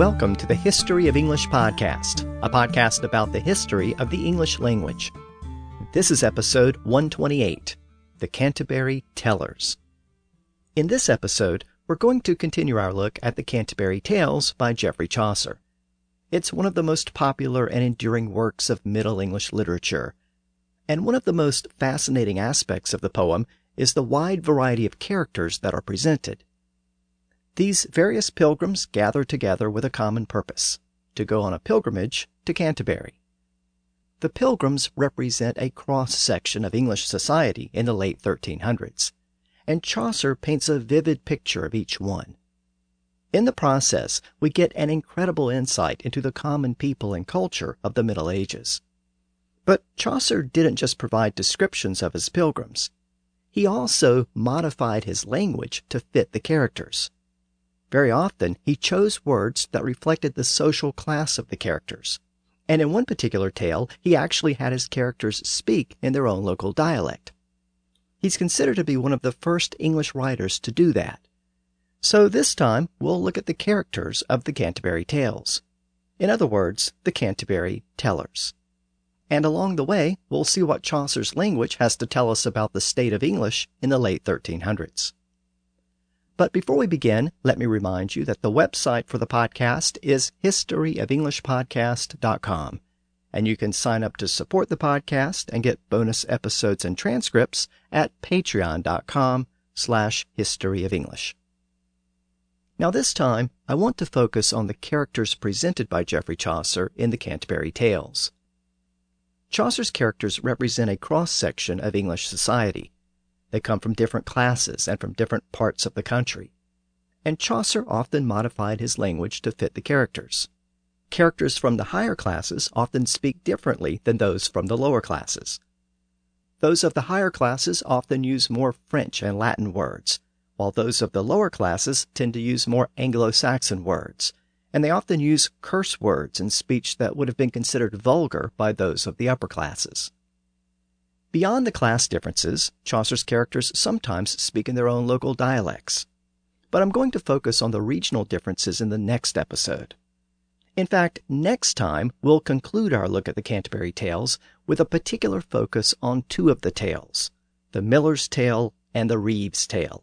Welcome to the History of English podcast, a podcast about the history of the English language. This is episode 128 The Canterbury Tellers. In this episode, we're going to continue our look at the Canterbury Tales by Geoffrey Chaucer. It's one of the most popular and enduring works of Middle English literature. And one of the most fascinating aspects of the poem is the wide variety of characters that are presented. These various pilgrims gather together with a common purpose to go on a pilgrimage to Canterbury. The pilgrims represent a cross section of English society in the late 1300s, and Chaucer paints a vivid picture of each one. In the process, we get an incredible insight into the common people and culture of the Middle Ages. But Chaucer didn't just provide descriptions of his pilgrims. He also modified his language to fit the characters. Very often, he chose words that reflected the social class of the characters. And in one particular tale, he actually had his characters speak in their own local dialect. He's considered to be one of the first English writers to do that. So this time, we'll look at the characters of the Canterbury Tales. In other words, the Canterbury Tellers. And along the way, we'll see what Chaucer's language has to tell us about the state of English in the late 1300s. But before we begin, let me remind you that the website for the podcast is historyofenglishpodcast.com. And you can sign up to support the podcast and get bonus episodes and transcripts at patreon.com slash historyofenglish. Now this time, I want to focus on the characters presented by Geoffrey Chaucer in the Canterbury Tales. Chaucer's characters represent a cross-section of English society, they come from different classes and from different parts of the country. And Chaucer often modified his language to fit the characters. Characters from the higher classes often speak differently than those from the lower classes. Those of the higher classes often use more French and Latin words, while those of the lower classes tend to use more Anglo-Saxon words, and they often use curse words in speech that would have been considered vulgar by those of the upper classes. Beyond the class differences, Chaucer's characters sometimes speak in their own local dialects. But I'm going to focus on the regional differences in the next episode. In fact, next time we'll conclude our look at the Canterbury Tales with a particular focus on two of the tales, the Miller's Tale and the Reeve's Tale.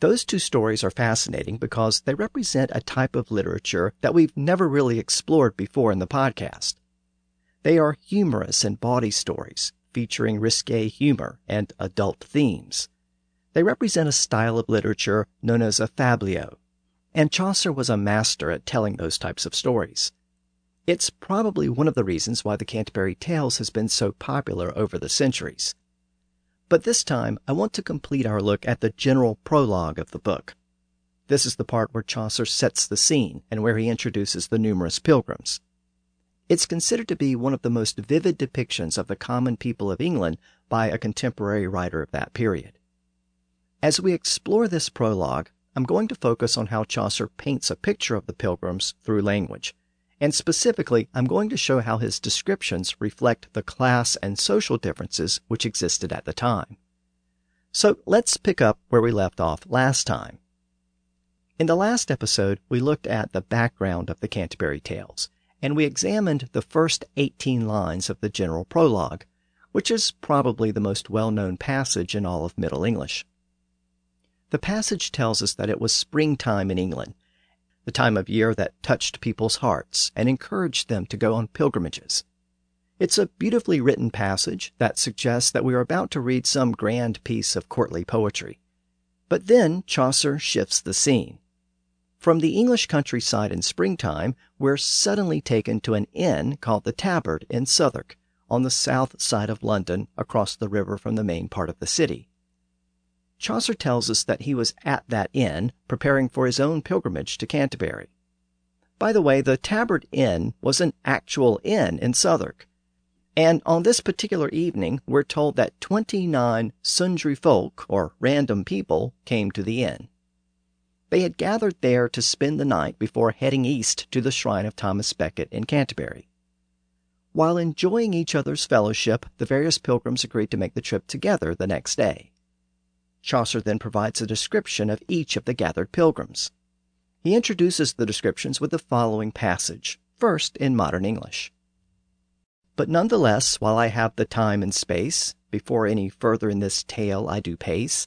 Those two stories are fascinating because they represent a type of literature that we've never really explored before in the podcast. They are humorous and bawdy stories, featuring risque humor and adult themes. They represent a style of literature known as a fabliau, and Chaucer was a master at telling those types of stories. It's probably one of the reasons why the Canterbury Tales has been so popular over the centuries. But this time, I want to complete our look at the general prologue of the book. This is the part where Chaucer sets the scene and where he introduces the numerous pilgrims. It's considered to be one of the most vivid depictions of the common people of England by a contemporary writer of that period. As we explore this prologue, I'm going to focus on how Chaucer paints a picture of the pilgrims through language. And specifically, I'm going to show how his descriptions reflect the class and social differences which existed at the time. So let's pick up where we left off last time. In the last episode, we looked at the background of the Canterbury Tales and we examined the first 18 lines of the general prologue, which is probably the most well-known passage in all of Middle English. The passage tells us that it was springtime in England, the time of year that touched people's hearts and encouraged them to go on pilgrimages. It's a beautifully written passage that suggests that we are about to read some grand piece of courtly poetry. But then Chaucer shifts the scene. From the English countryside in springtime, we're suddenly taken to an inn called the Tabard in Southwark, on the south side of London, across the river from the main part of the city. Chaucer tells us that he was at that inn preparing for his own pilgrimage to Canterbury. By the way, the Tabard Inn was an actual inn in Southwark. And on this particular evening, we're told that 29 sundry folk, or random people, came to the inn. They had gathered there to spend the night before heading east to the shrine of Thomas Becket in Canterbury. While enjoying each other's fellowship, the various pilgrims agreed to make the trip together the next day. Chaucer then provides a description of each of the gathered pilgrims. He introduces the descriptions with the following passage, first in modern English. But nonetheless, while I have the time and space, before any further in this tale I do pace,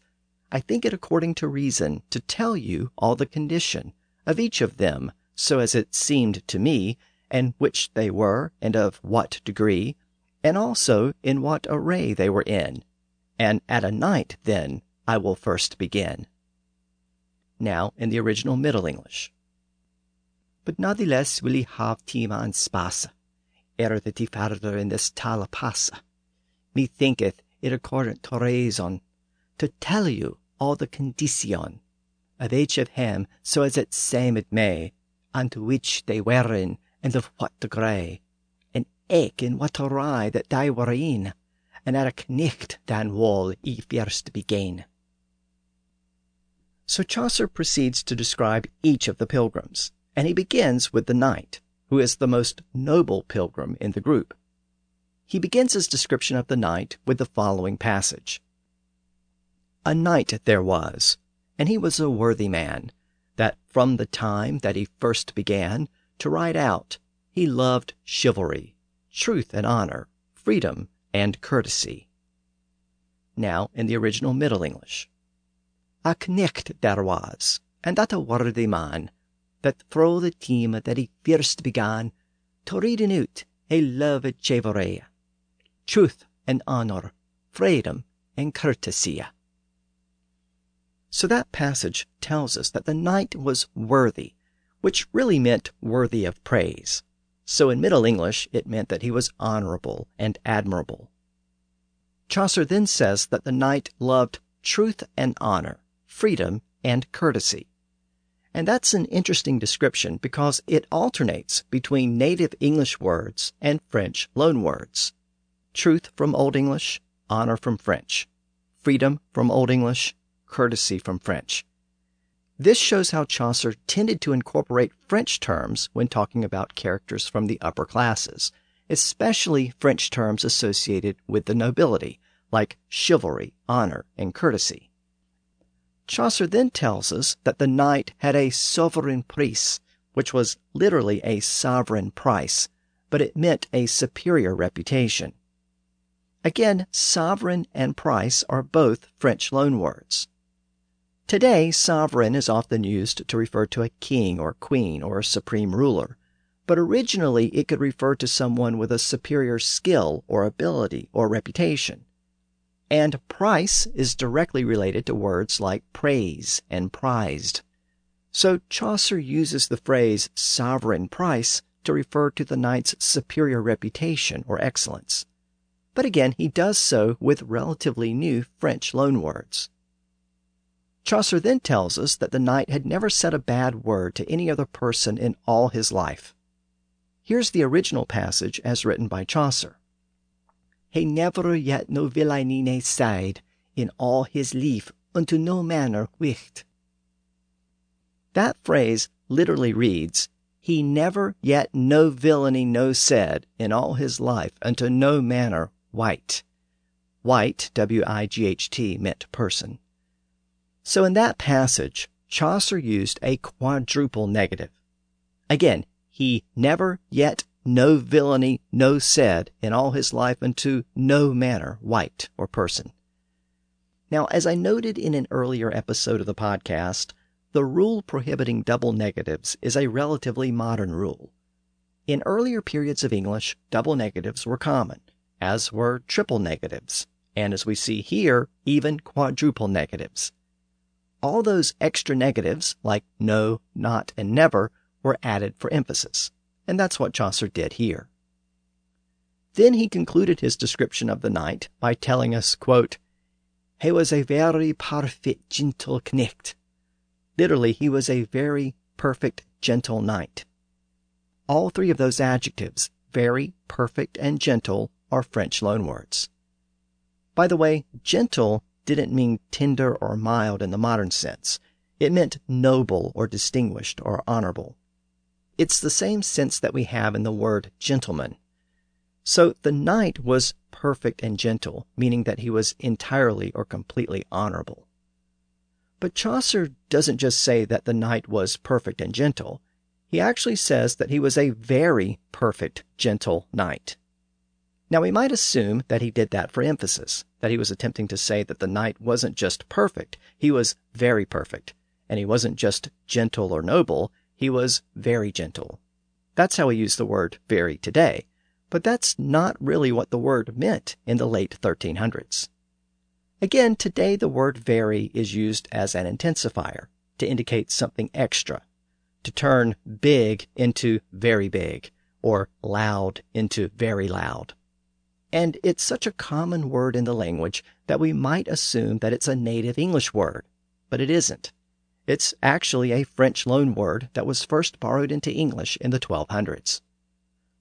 I think it according to reason to tell you all the condition of each of them, so as it seemed to me, and which they were, and of what degree, and also in what array they were in. And at a night, then, I will first begin. Now in the original Middle English. But natheless will he have time and space, ere that further in this tale pass. Methinketh it accordant to reason, to tell you all the condition of each of him, so as it seemed may, and to which they were in, and of what degree, and eke in what array that they were in, and at a knecht dan wall he first began. So Chaucer proceeds to describe each of the pilgrims, and he begins with the knight, who is the most noble pilgrim in the group. He begins his description of the knight with the following passage. A knight there was, and he was a worthy man, that from the time that he first began to ride out, he loved chivalry, truth and honor, freedom and courtesy. Now in the original Middle English. A knecht there was, and that a worthy man, that fro the time that he first began to reading out a love of chivalry truth and honor, freedom and courtesy. So that passage tells us that the knight was worthy, which really meant worthy of praise. So in Middle English, it meant that he was honorable and admirable. Chaucer then says that the knight loved truth and honor, freedom and courtesy. And that's an interesting description because it alternates between native English words and French loanwords truth from Old English, honor from French, freedom from Old English, courtesy from French. This shows how Chaucer tended to incorporate French terms when talking about characters from the upper classes, especially French terms associated with the nobility, like chivalry, honor, and courtesy. Chaucer then tells us that the knight had a sovereign price, which was literally a sovereign price, but it meant a superior reputation. Again, sovereign and price are both French loanwords. Today, sovereign is often used to refer to a king or queen or a supreme ruler, but originally it could refer to someone with a superior skill or ability or reputation. And price is directly related to words like praise and prized. So Chaucer uses the phrase sovereign price to refer to the knight's superior reputation or excellence but again he does so with relatively new French loanwords. Chaucer then tells us that the knight had never said a bad word to any other person in all his life. Here's the original passage as written by Chaucer. He never yet no villainy said in all his life unto no manner wicht. That phrase literally reads, He never yet no villainy no said in all his life unto no manner Wight. Wight, W I G H T, meant person. So in that passage, Chaucer used a quadruple negative. Again, he never yet no villainy no said in all his life unto no manner wight or person. Now, as I noted in an earlier episode of the podcast, the rule prohibiting double negatives is a relatively modern rule. In earlier periods of English, double negatives were common as were triple negatives, and as we see here, even quadruple negatives. All those extra negatives, like no, not, and never, were added for emphasis, and that's what Chaucer did here. Then he concluded his description of the knight by telling us, quote, He was a very perfect gentle knecht. Literally, he was a very perfect gentle knight. All three of those adjectives, very, perfect, and gentle, are French loanwords. By the way, gentle didn't mean tender or mild in the modern sense. It meant noble or distinguished or honorable. It's the same sense that we have in the word gentleman. So the knight was perfect and gentle, meaning that he was entirely or completely honorable. But Chaucer doesn't just say that the knight was perfect and gentle. He actually says that he was a very perfect, gentle knight. Now, we might assume that he did that for emphasis, that he was attempting to say that the knight wasn't just perfect, he was very perfect. And he wasn't just gentle or noble, he was very gentle. That's how we use the word very today. But that's not really what the word meant in the late 1300s. Again, today the word very is used as an intensifier to indicate something extra, to turn big into very big, or loud into very loud. And it's such a common word in the language that we might assume that it's a native English word, but it isn't. It's actually a French loanword that was first borrowed into English in the 1200s.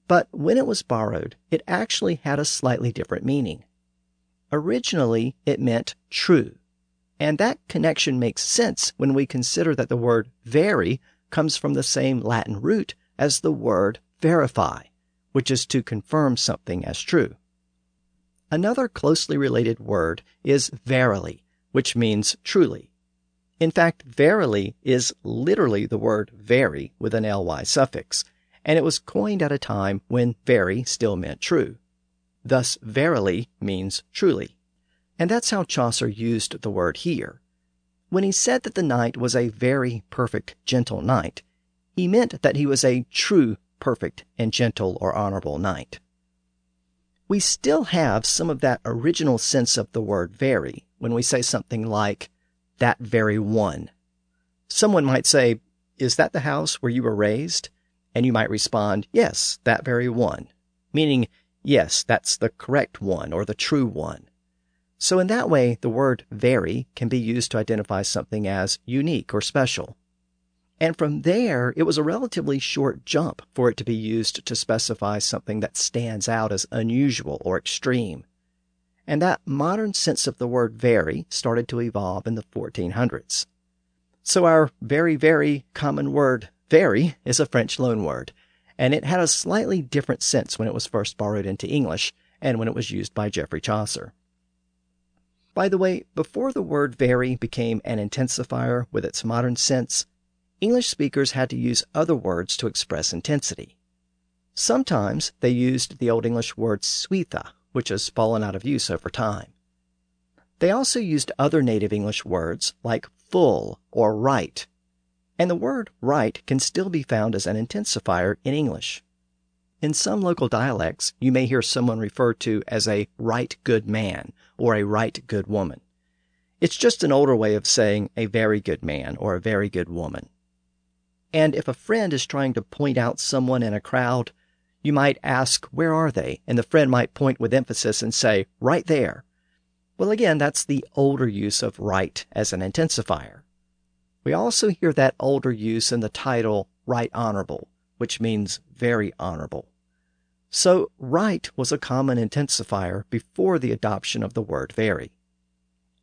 But when it was borrowed, it actually had a slightly different meaning. Originally, it meant true. And that connection makes sense when we consider that the word very comes from the same Latin root as the word verify, which is to confirm something as true. Another closely related word is verily, which means truly. In fact, verily is literally the word very with an ly suffix, and it was coined at a time when very still meant true. Thus, verily means truly. And that's how Chaucer used the word here. When he said that the knight was a very perfect, gentle knight, he meant that he was a true, perfect, and gentle or honorable knight. We still have some of that original sense of the word very when we say something like, that very one. Someone might say, Is that the house where you were raised? And you might respond, Yes, that very one, meaning Yes, that's the correct one or the true one. So, in that way, the word very can be used to identify something as unique or special. And from there, it was a relatively short jump for it to be used to specify something that stands out as unusual or extreme. And that modern sense of the word very started to evolve in the 1400s. So, our very, very common word very is a French loanword and it had a slightly different sense when it was first borrowed into English and when it was used by Geoffrey Chaucer. By the way, before the word very became an intensifier with its modern sense, English speakers had to use other words to express intensity. Sometimes they used the Old English word suitha, which has fallen out of use over time. They also used other native English words like full or right and the word right can still be found as an intensifier in English. In some local dialects, you may hear someone referred to as a right good man or a right good woman. It's just an older way of saying a very good man or a very good woman. And if a friend is trying to point out someone in a crowd, you might ask, Where are they? And the friend might point with emphasis and say, Right there. Well, again, that's the older use of right as an intensifier. We also hear that older use in the title Right Honorable, which means very honorable. So, right was a common intensifier before the adoption of the word very.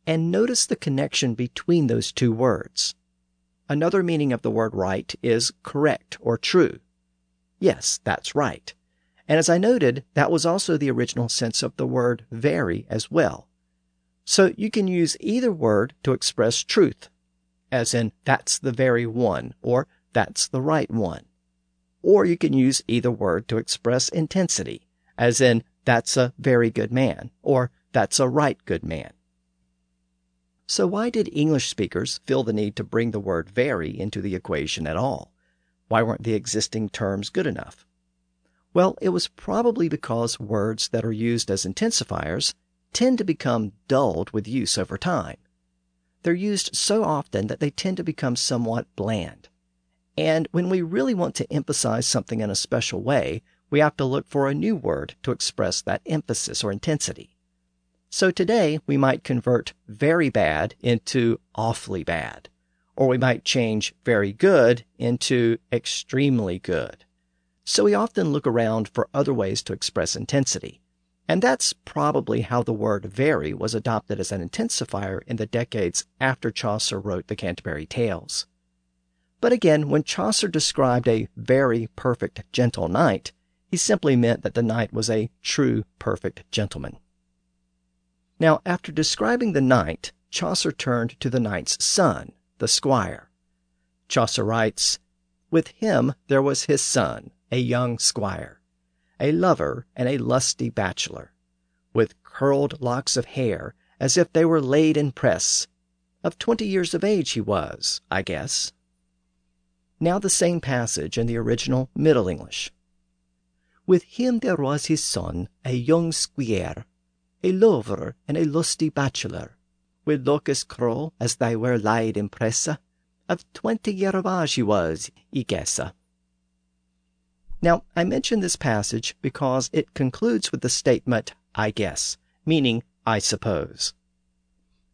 And notice the connection between those two words. Another meaning of the word right is correct or true. Yes, that's right. And as I noted, that was also the original sense of the word very as well. So you can use either word to express truth as in that's the very one or that's the right one. Or you can use either word to express intensity, as in that's a very good man or that's a right good man. So why did English speakers feel the need to bring the word very into the equation at all? Why weren't the existing terms good enough? Well, it was probably because words that are used as intensifiers tend to become dulled with use over time. They're used so often that they tend to become somewhat bland. And when we really want to emphasize something in a special way, we have to look for a new word to express that emphasis or intensity. So today we might convert very bad into awfully bad, or we might change very good into extremely good. So we often look around for other ways to express intensity. And that's probably how the word very was adopted as an intensifier in the decades after Chaucer wrote the Canterbury Tales. But again, when Chaucer described a very perfect gentle knight, he simply meant that the knight was a true perfect gentleman. Now, after describing the knight, Chaucer turned to the knight's son, the squire. Chaucer writes, With him there was his son, a young squire, a lover and a lusty bachelor, with curled locks of hair as if they were laid in press. Of twenty years of age he was, I guess. Now the same passage in the original Middle English. With him there was his son, a young squire, a lover and a lusty bachelor, with locks curl as they were laid in. Of twenty year of age he was, I guess. Now, I mention this passage because it concludes with the statement, I guess, meaning I suppose.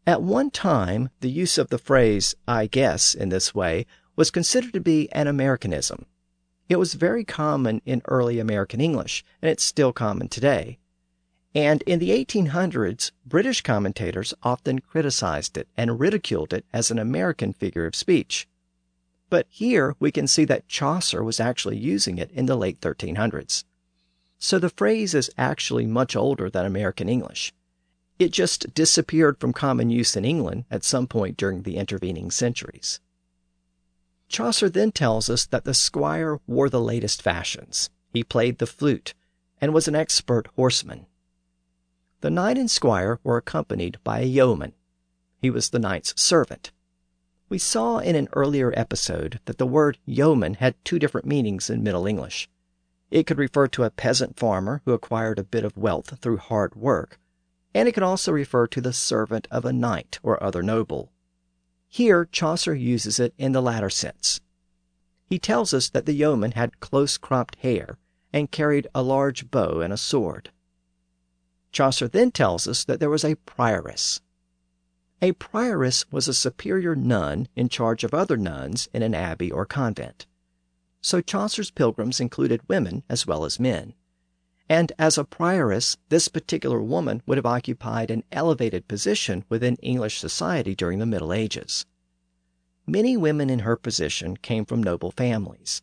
At one time, the use of the phrase I guess in this way was considered to be an Americanism. It was very common in early American English, and it's still common today. And in the 1800s, British commentators often criticized it and ridiculed it as an American figure of speech. But here we can see that Chaucer was actually using it in the late 1300s. So the phrase is actually much older than American English. It just disappeared from common use in England at some point during the intervening centuries. Chaucer then tells us that the squire wore the latest fashions. He played the flute and was an expert horseman. The knight and squire were accompanied by a yeoman. He was the knight's servant. We saw in an earlier episode that the word yeoman had two different meanings in Middle English. It could refer to a peasant farmer who acquired a bit of wealth through hard work, and it could also refer to the servant of a knight or other noble. Here, Chaucer uses it in the latter sense. He tells us that the yeoman had close cropped hair and carried a large bow and a sword. Chaucer then tells us that there was a prioress. A prioress was a superior nun in charge of other nuns in an abbey or convent. So Chaucer's pilgrims included women as well as men. And as a prioress, this particular woman would have occupied an elevated position within English society during the Middle Ages. Many women in her position came from noble families,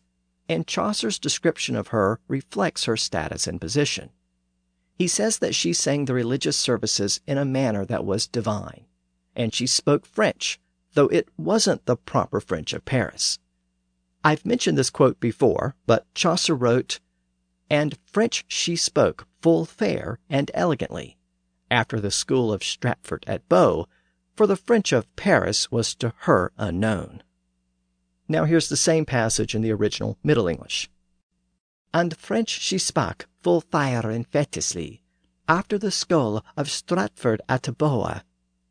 and Chaucer's description of her reflects her status and position. He says that she sang the religious services in a manner that was divine, and she spoke French, though it wasn't the proper French of Paris. I've mentioned this quote before, but Chaucer wrote, and French she spoke full fair and elegantly, after the school of Stratford at Bow, for the French of Paris was to her unknown. Now here's the same passage in the original Middle English. And French she spak full fire and fetisly, after the skull of Stratford at Bow,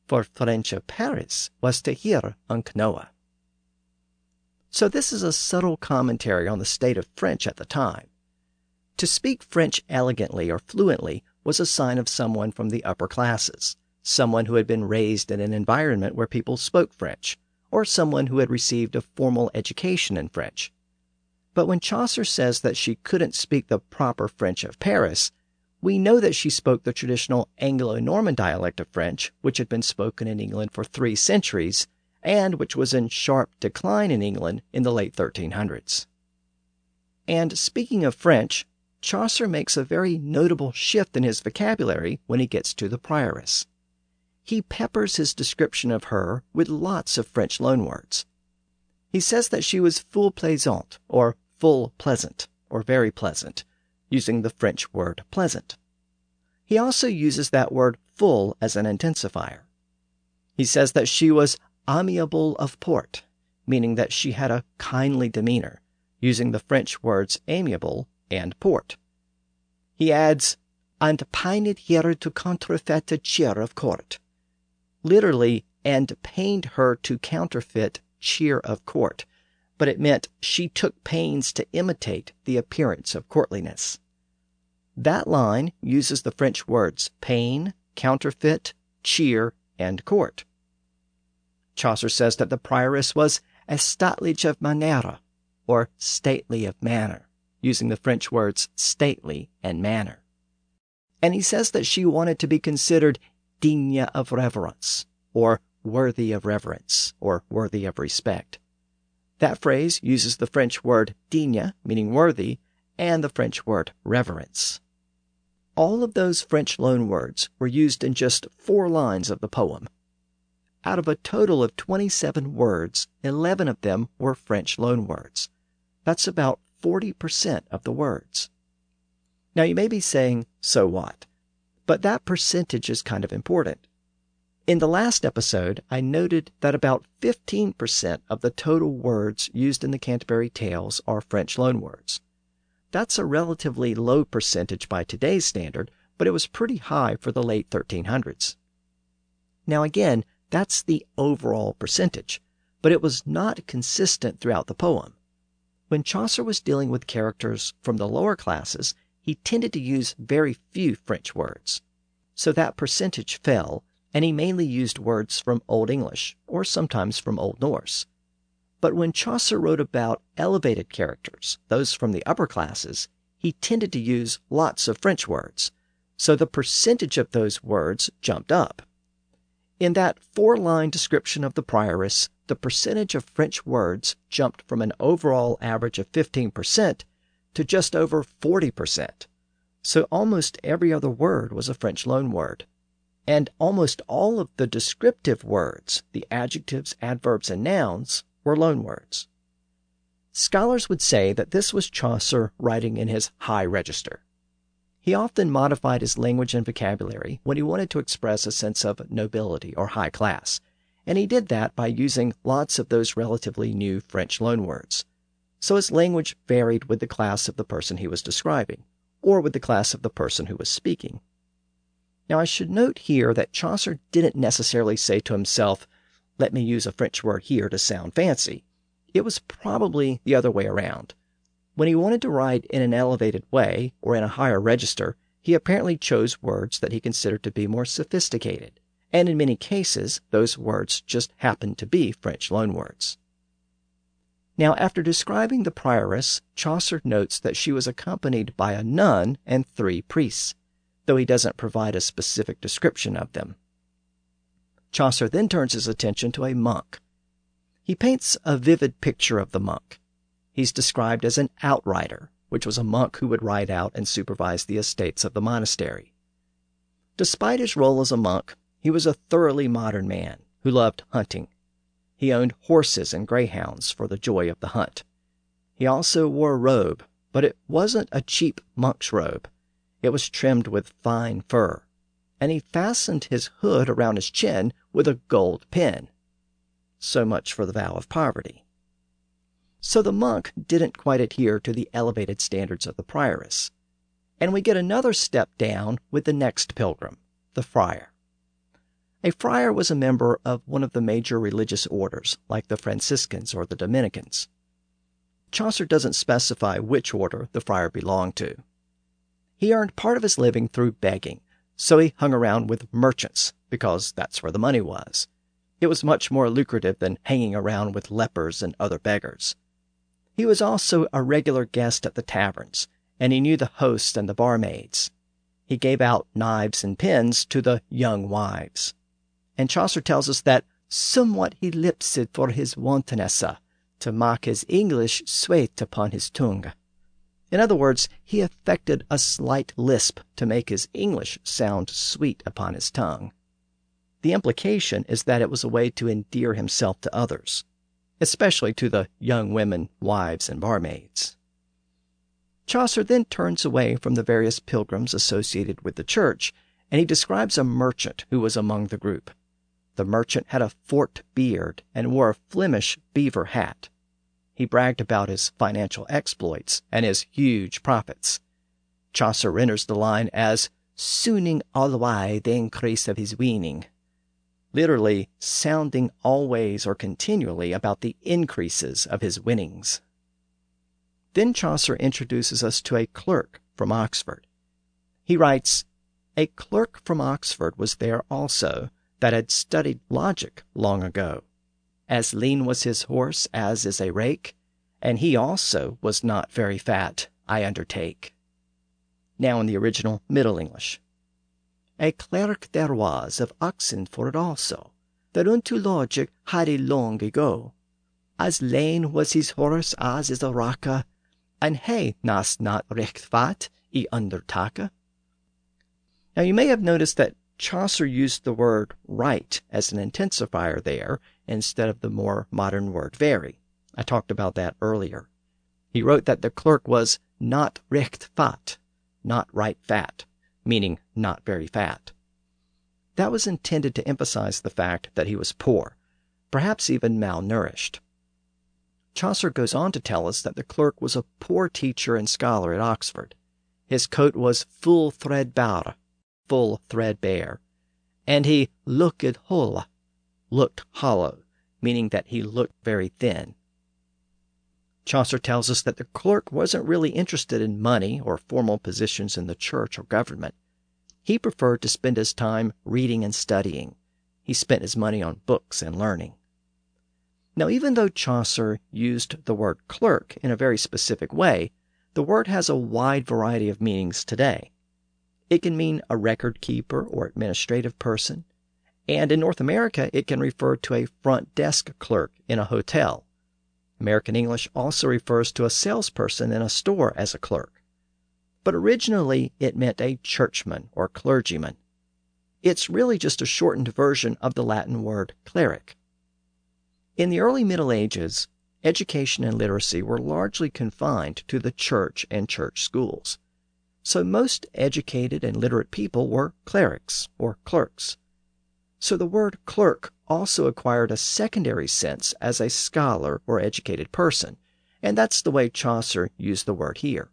for French of Paris was to her unknown. So this is a subtle commentary on the state of French at the time. To speak French elegantly or fluently was a sign of someone from the upper classes, someone who had been raised in an environment where people spoke French, or someone who had received a formal education in French. But when Chaucer says that she couldn't speak the proper French of Paris, we know that she spoke the traditional Anglo Norman dialect of French, which had been spoken in England for three centuries, and which was in sharp decline in England in the late 1300s. And speaking of French, Chaucer makes a very notable shift in his vocabulary when he gets to the prioress. He peppers his description of her with lots of French loanwords. He says that she was full plaisante, or full pleasant, or very pleasant, using the French word pleasant. He also uses that word full as an intensifier. He says that she was amiable of port, meaning that she had a kindly demeanor, using the French words amiable and port. He adds, and pined here to counterfeit cheer of court. Literally, and pained her to counterfeit cheer of court, but it meant she took pains to imitate the appearance of courtliness. That line uses the French words pain, counterfeit, cheer, and court. Chaucer says that the prioress was estatlige of manera, or stately of manner using the French words stately and manner. And he says that she wanted to be considered digne of reverence, or worthy of reverence, or worthy of respect. That phrase uses the French word digne, meaning worthy, and the French word reverence. All of those French loan words were used in just four lines of the poem. out of a total of 27 words, 11 of them were French loanwords. That's about 40% of the words. Now you may be saying, so what? But that percentage is kind of important. In the last episode, I noted that about 15% of the total words used in the Canterbury Tales are French loanwords. That's a relatively low percentage by today's standard, but it was pretty high for the late 1300s. Now, again, that's the overall percentage, but it was not consistent throughout the poem. When Chaucer was dealing with characters from the lower classes, he tended to use very few French words. So that percentage fell, and he mainly used words from Old English, or sometimes from Old Norse. But when Chaucer wrote about elevated characters, those from the upper classes, he tended to use lots of French words, so the percentage of those words jumped up. In that four line description of the prioress, the percentage of French words jumped from an overall average of 15% to just over 40%. So almost every other word was a French loanword. And almost all of the descriptive words, the adjectives, adverbs, and nouns, were loanwords. Scholars would say that this was Chaucer writing in his high register. He often modified his language and vocabulary when he wanted to express a sense of nobility or high class, and he did that by using lots of those relatively new French loanwords. So his language varied with the class of the person he was describing, or with the class of the person who was speaking. Now, I should note here that Chaucer didn't necessarily say to himself, let me use a French word here to sound fancy. It was probably the other way around. When he wanted to write in an elevated way or in a higher register, he apparently chose words that he considered to be more sophisticated, and in many cases, those words just happened to be French loanwords. Now, after describing the prioress, Chaucer notes that she was accompanied by a nun and three priests, though he doesn't provide a specific description of them. Chaucer then turns his attention to a monk. He paints a vivid picture of the monk. He's described as an outrider, which was a monk who would ride out and supervise the estates of the monastery. Despite his role as a monk, he was a thoroughly modern man who loved hunting. He owned horses and greyhounds for the joy of the hunt. He also wore a robe, but it wasn't a cheap monk's robe. It was trimmed with fine fur, and he fastened his hood around his chin with a gold pin. So much for the vow of poverty. So the monk didn't quite adhere to the elevated standards of the prioress. And we get another step down with the next pilgrim, the friar. A friar was a member of one of the major religious orders, like the Franciscans or the Dominicans. Chaucer doesn't specify which order the friar belonged to. He earned part of his living through begging, so he hung around with merchants because that's where the money was. It was much more lucrative than hanging around with lepers and other beggars. He was also a regular guest at the taverns, and he knew the hosts and the barmaids. He gave out knives and pins to the young wives. And Chaucer tells us that somewhat he lipsed for his wantonnesse, to mock his English sweet upon his tongue. In other words, he affected a slight lisp to make his English sound sweet upon his tongue. The implication is that it was a way to endear himself to others especially to the young women, wives, and barmaids. Chaucer then turns away from the various pilgrims associated with the church, and he describes a merchant who was among the group. The merchant had a forked beard and wore a Flemish beaver hat. He bragged about his financial exploits and his huge profits. Chaucer renders the line as "sooning alway the increase of his weaning," literally sounding always or continually about the increases of his winnings. Then Chaucer introduces us to a clerk from Oxford. He writes, A clerk from Oxford was there also, that had studied logic long ago. As lean was his horse as is a rake, and he also was not very fat, I undertake. Now in the original Middle English. A clerk there was of Oxenford also, that unto logic had a long ago. As lame was his horse as is a rocka, and he nas not recht fat i undertaka. Now you may have noticed that Chaucer used the word right as an intensifier there instead of the more modern word very. I talked about that earlier. He wrote that the clerk was not recht fat, not right fat, meaning not very fat. That was intended to emphasize the fact that he was poor, perhaps even malnourished. Chaucer goes on to tell us that the clerk was a poor teacher and scholar at Oxford. His coat was full threadbare, full threadbare, and he looked holle, looked hollow, meaning that he looked very thin. Chaucer tells us that the clerk wasn't really interested in money or formal positions in the church or government. He preferred to spend his time reading and studying. He spent his money on books and learning. Now, even though Chaucer used the word clerk in a very specific way, the word has a wide variety of meanings today. It can mean a record keeper or administrative person, and in North America, it can refer to a front desk clerk in a hotel. American English also refers to a salesperson in a store as a clerk. But originally, it meant a churchman or clergyman. It's really just a shortened version of the Latin word cleric. In the early Middle Ages, education and literacy were largely confined to the church and church schools. So most educated and literate people were clerics or clerks. So the word clerk also acquired a secondary sense as a scholar or educated person, and that's the way Chaucer used the word here.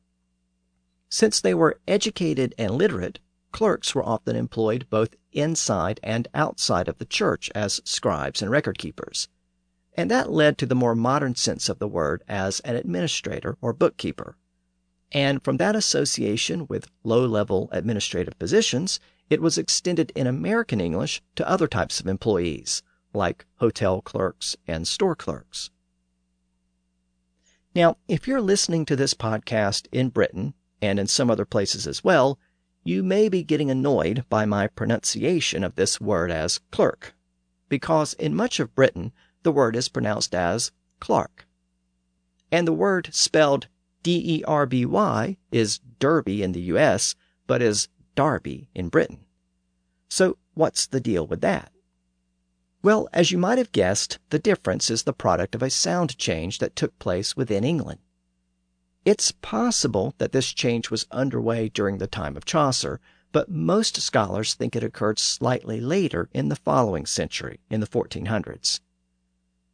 Since they were educated and literate, clerks were often employed both inside and outside of the church as scribes and record keepers and that led to the more modern sense of the word as an administrator or bookkeeper. And from that association with low level administrative positions, it was extended in American English to other types of employees, like hotel clerks and store clerks. Now, if you're listening to this podcast in Britain and in some other places as well, you may be getting annoyed by my pronunciation of this word as clerk, because in much of Britain, the word is pronounced as Clark. And the word spelled D E R B Y is Derby in the US, but is Darby in Britain. So, what's the deal with that? Well, as you might have guessed, the difference is the product of a sound change that took place within England. It's possible that this change was underway during the time of Chaucer, but most scholars think it occurred slightly later in the following century, in the 1400s.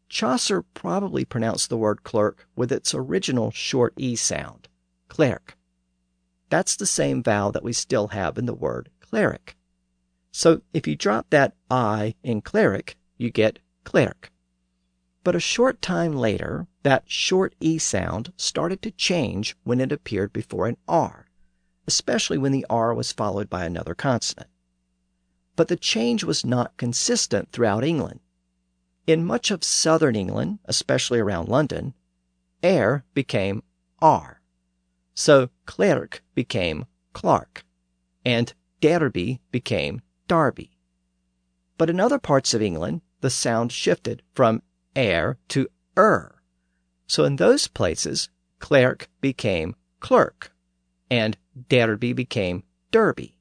Chaucer probably pronounced the word clerk with its original short E sound, clerk. That's the same vowel that we still have in the word cleric. So if you drop that I in cleric, you get clerk. But a short time later, that short E sound started to change when it appeared before an R, especially when the R was followed by another consonant. But the change was not consistent throughout England. In much of southern England, especially around London, air became r. So clerk became Clark, and Derby became Darby. But in other parts of England, the sound shifted from air to er. So in those places, clerk became clerk, and Derby became Derby.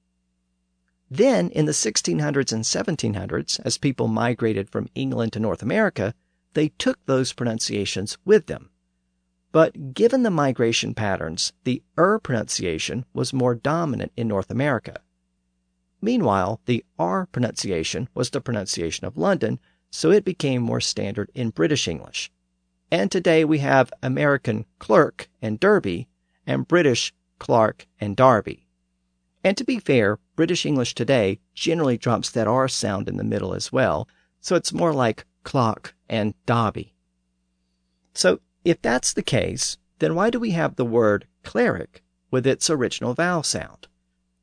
Then, in the 1600s and 1700s, as people migrated from England to North America, they took those pronunciations with them. But given the migration patterns, the er pronunciation was more dominant in North America. Meanwhile, the r pronunciation was the pronunciation of London, so it became more standard in British English. And today we have American clerk and Derby, and British Clark and Darby. And to be fair, British English today generally drops that R sound in the middle as well, so it's more like clock and Dobby. So if that's the case, then why do we have the word cleric with its original vowel sound?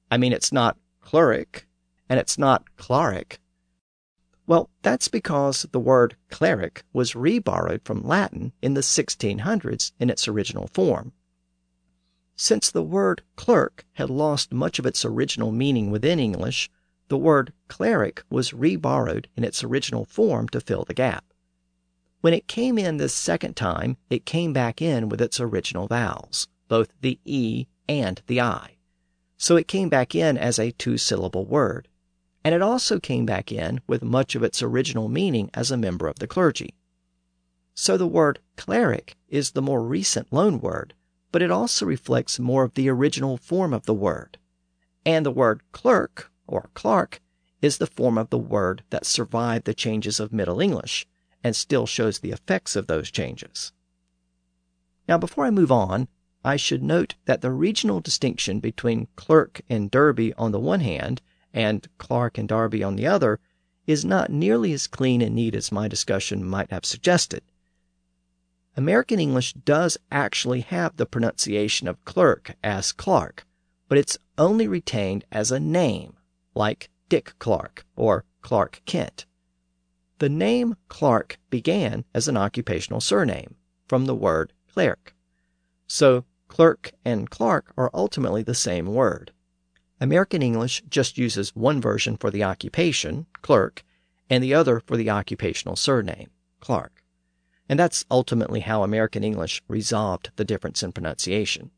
I mean, it's not cleric and it's not cleric. Well, that's because the word cleric was reborrowed from Latin in the 1600s in its original form. Since the word clerk had lost much of its original meaning within English, the word cleric was reborrowed in its original form to fill the gap. When it came in this second time, it came back in with its original vowels, both the E and the I. So it came back in as a two syllable word. and it also came back in with much of its original meaning as a member of the clergy. So the word cleric is the more recent loan word, but it also reflects more of the original form of the word. And the word clerk or clerk is the form of the word that survived the changes of Middle English and still shows the effects of those changes. Now, before I move on, I should note that the regional distinction between clerk and Derby on the one hand and Clark and Darby on the other is not nearly as clean and neat as my discussion might have suggested. American English does actually have the pronunciation of clerk as Clark, but it's only retained as a name, like Dick Clark or Clark Kent. The name Clark began as an occupational surname from the word clerk. So clerk and Clark are ultimately the same word. American English just uses one version for the occupation, clerk, and the other for the occupational surname, Clark and that's ultimately how American English resolved the difference in pronunciation.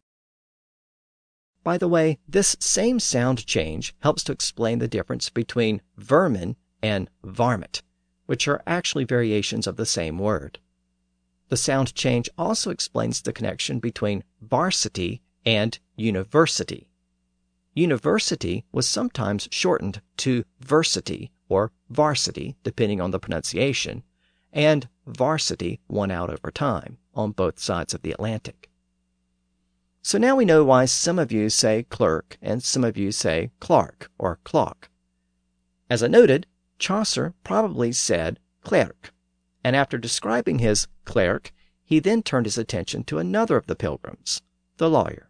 By the way, this same sound change helps to explain the difference between vermin and varmint, which are actually variations of the same word. The sound change also explains the connection between varsity and university. University was sometimes shortened to versity or varsity, depending on the pronunciation, and varsity won out over time on both sides of the Atlantic. So now we know why some of you say clerk and some of you say Clark or clock. As I noted, Chaucer probably said clerk, and after describing his clerk, he then turned his attention to another of the pilgrims, the lawyer.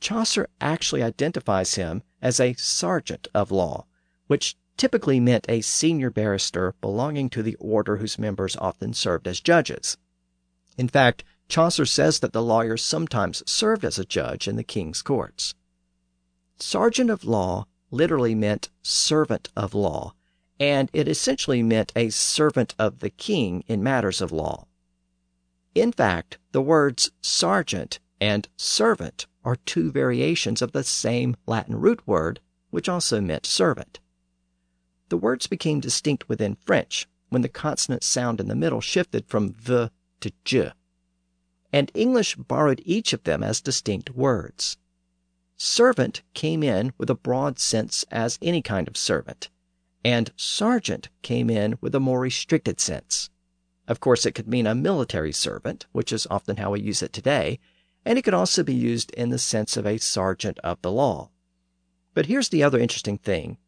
Chaucer actually identifies him as a sergeant of law, which typically meant a senior barrister belonging to the order whose members often served as judges. In fact, Chaucer says that the lawyer sometimes served as a judge in the king's courts. Sergeant of law literally meant servant of law, and it essentially meant a servant of the king in matters of law. In fact, the words sergeant and servant are two variations of the same Latin root word, which also meant servant. The words became distinct within French when the consonant sound in the middle shifted from v to j, and English borrowed each of them as distinct words. Servant came in with a broad sense as any kind of servant, and sergeant came in with a more restricted sense. Of course, it could mean a military servant, which is often how we use it today, and it could also be used in the sense of a sergeant of the law. But here's the other interesting thing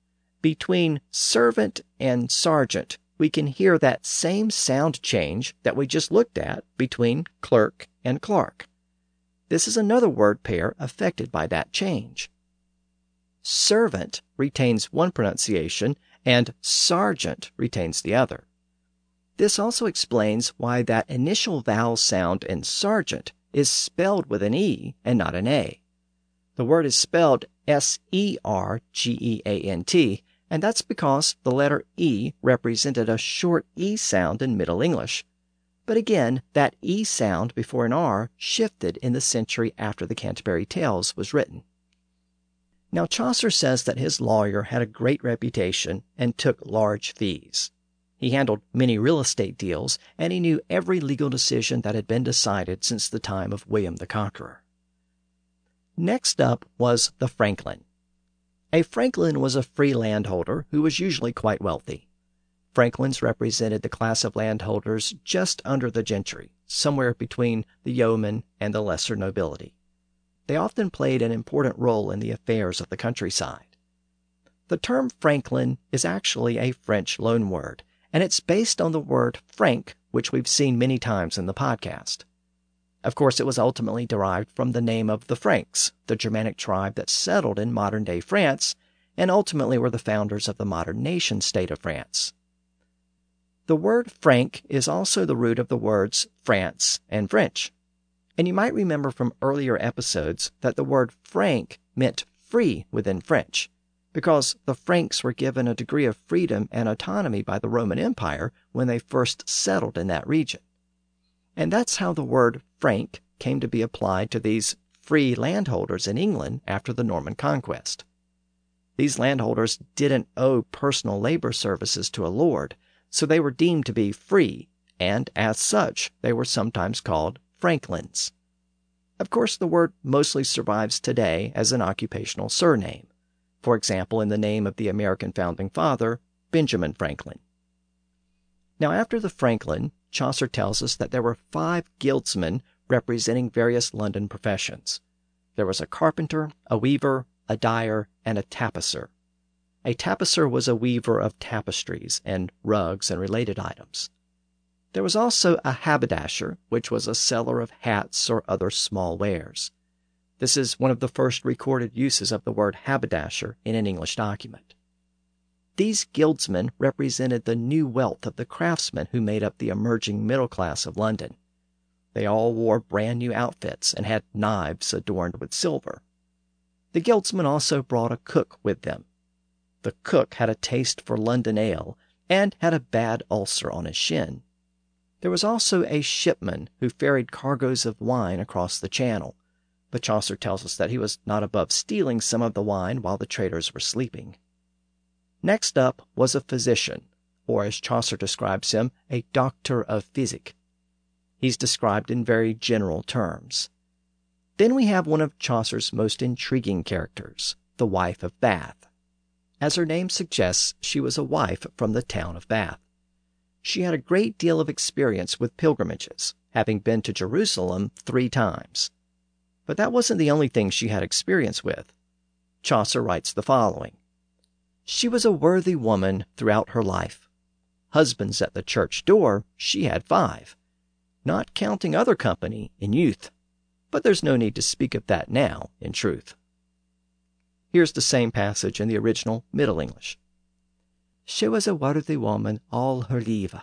between servant and sergeant, we can hear that same sound change that we just looked at between clerk and Clark. This is another word pair affected by that change. Servant retains one pronunciation and sergeant retains the other. This also explains why that initial vowel sound in sergeant is spelled with an E and not an A. The word is spelled S E R G E A N T, and that's because the letter E represented a short E sound in Middle English. But again, that E sound before an R shifted in the century after the Canterbury Tales was written. Now, Chaucer says that his lawyer had a great reputation and took large fees. He handled many real estate deals, and he knew every legal decision that had been decided since the time of William the Conqueror. Next up was the Franklin. A franklin was a free landholder who was usually quite wealthy. Franklins represented the class of landholders just under the gentry, somewhere between the yeomen and the lesser nobility. They often played an important role in the affairs of the countryside. The term franklin is actually a French loanword, and it's based on the word franc, which we've seen many times in the podcast. Of course, it was ultimately derived from the name of the Franks, the Germanic tribe that settled in modern day France and ultimately were the founders of the modern nation state of France. The word franc is also the root of the words France and French. And you might remember from earlier episodes that the word Frank meant free within French, because the Franks were given a degree of freedom and autonomy by the Roman Empire when they first settled in that region. And that's how the word franc came to be applied to these free landholders in England after the Norman conquest. These landholders didn't owe personal labor services to a lord, so they were deemed to be free, and as such they were sometimes called franklins. Of course, the word mostly survives today as an occupational surname, for example, in the name of the American founding father, Benjamin Franklin. Now, after the Franklin, Chaucer tells us that there were five guildsmen representing various London professions. There was a carpenter, a weaver, a dyer, and a tapicer. A tapicer was a weaver of tapestries and rugs and related items. There was also a haberdasher, which was a seller of hats or other small wares. This is one of the first recorded uses of the word haberdasher in an English document. These guildsmen represented the new wealth of the craftsmen who made up the emerging middle class of London. They all wore brand new outfits and had knives adorned with silver. The guildsmen also brought a cook with them. The cook had a taste for London ale and had a bad ulcer on his shin. There was also a shipman who ferried cargoes of wine across the channel, but Chaucer tells us that he was not above stealing some of the wine while the traders were sleeping. Next up was a physician, or as Chaucer describes him, a doctor of physic. He's described in very general terms. Then we have one of Chaucer's most intriguing characters, the wife of Bath. As her name suggests, she was a wife from the town of Bath. She had a great deal of experience with pilgrimages, having been to Jerusalem three times. But that wasn't the only thing she had experience with. Chaucer writes the following She was a worthy woman throughout her life. Husbands at the church door she had five not counting other company in youth. But there's no need to speak of that now, in truth. Here's the same passage in the original Middle English. She was a worthy woman all her life.